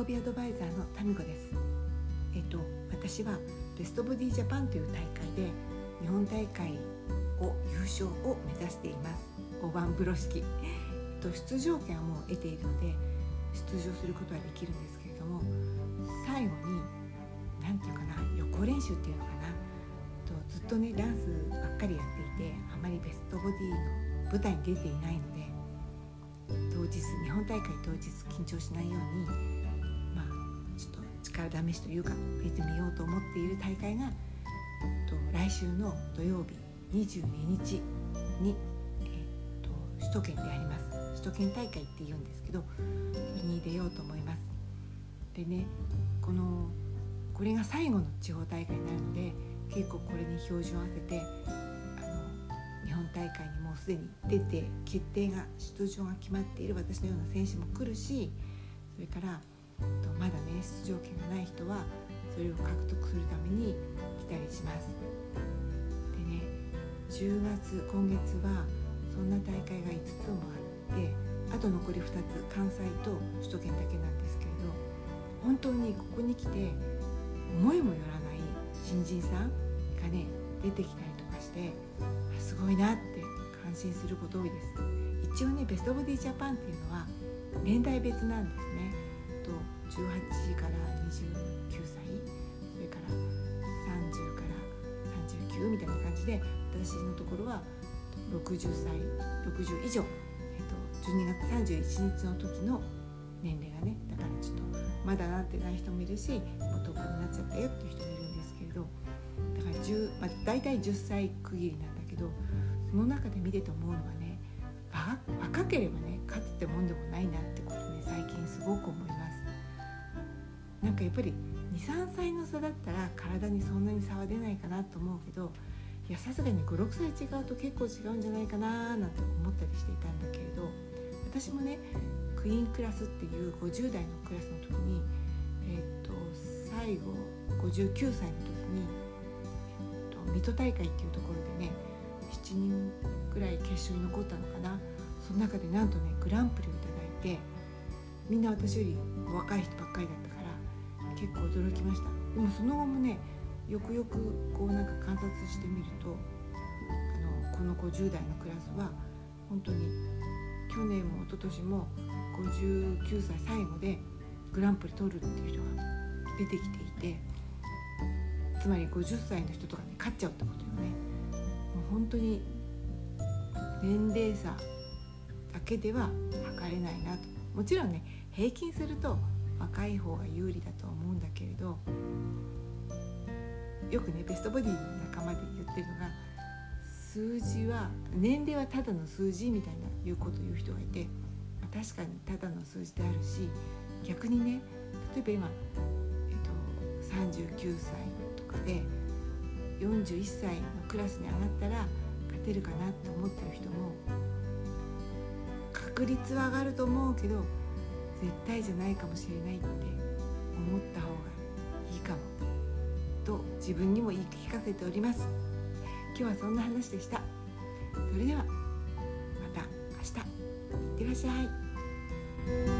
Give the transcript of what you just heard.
喜びアドバイザーのタミコです。えっと私はベストボディジャパンという大会で日本大会を優勝を目指しています。大盤風呂敷。と出場権はもう得ているので出場することはできるんですけれども最後に何て言うかな予行練習っていうのかな。とずっとねダンスばっかりやっていてあまりベストボディの舞台に出ていないので当日日本大会当日緊張しないように力試しというか出てみようと思っている大会が来週の土曜日22日に、えー、と首都圏であります首都圏大会って言うんですけどそれに出ようと思います。でねこのこれが最後の地方大会になるので結構これに標準を合わせてあの日本大会にもうすでに出て決定が出場が決まっている私のような選手も来るしそれからまだね出場権がない人はそれを獲得するために来たりします。でね10月今月はそんな大会が5つもあってあと残り2つ関西と首都圏だけなんですけれど本当にここに来て思いもよらない新人さんがね出てきたりとかしてすごいなって感心すること多いです一応ねベストボディジャパンっていうのは年代別なんですと18から29歳それから30から39みたいな感じで私のところは60歳60以上、えっと、12月31日の時の年齢がねだからちょっとまだなってない人もいるしもう10日になっちゃったよっていう人もいるんですけれどだから10、まあ、大体10歳区切りなんだけどその中で見てて思うのはね若ければね勝つってもんでもないなってことね最近すごく思います。なんかやっぱり23歳の差だったら体にそんなに差は出ないかなと思うけどいやさすがに56歳違うと結構違うんじゃないかななんて思ったりしていたんだけれど私もねクイーンクラスっていう50代のクラスの時に、えーと、最後59歳の時に、えーと、水戸大会っていうところでね7人ぐらい決勝に残ったのかな。その中でなんとねグランプリをいただいてみんな私より若い人ばっかりだった結構驚きましたでもその後もねよくよくこうなんか観察してみるとあのこの50代のクラスは本当に去年も一昨年も59歳最後でグランプリ取るっていう人が出てきていてつまり50歳の人とかに勝っちゃうってことよね。もう本当に年齢差だけでは測れないなともちろんね平均すると若い方が有利だと思うんだけれどよくねベストボディの仲間で言ってるのが数字は年齢はただの数字みたいな言うことを言う人がいて、確かにただの数字であるし逆にね例えば今、えっと、39歳とかで41歳のクラスに上がったら勝てるかなって思ってる人も確率は上がると思うけど絶対じゃないかもしれないって思った方がいいかもと自分にも言い聞かせております。今日はそんな話でした。それではまた明日。いってらっしゃい。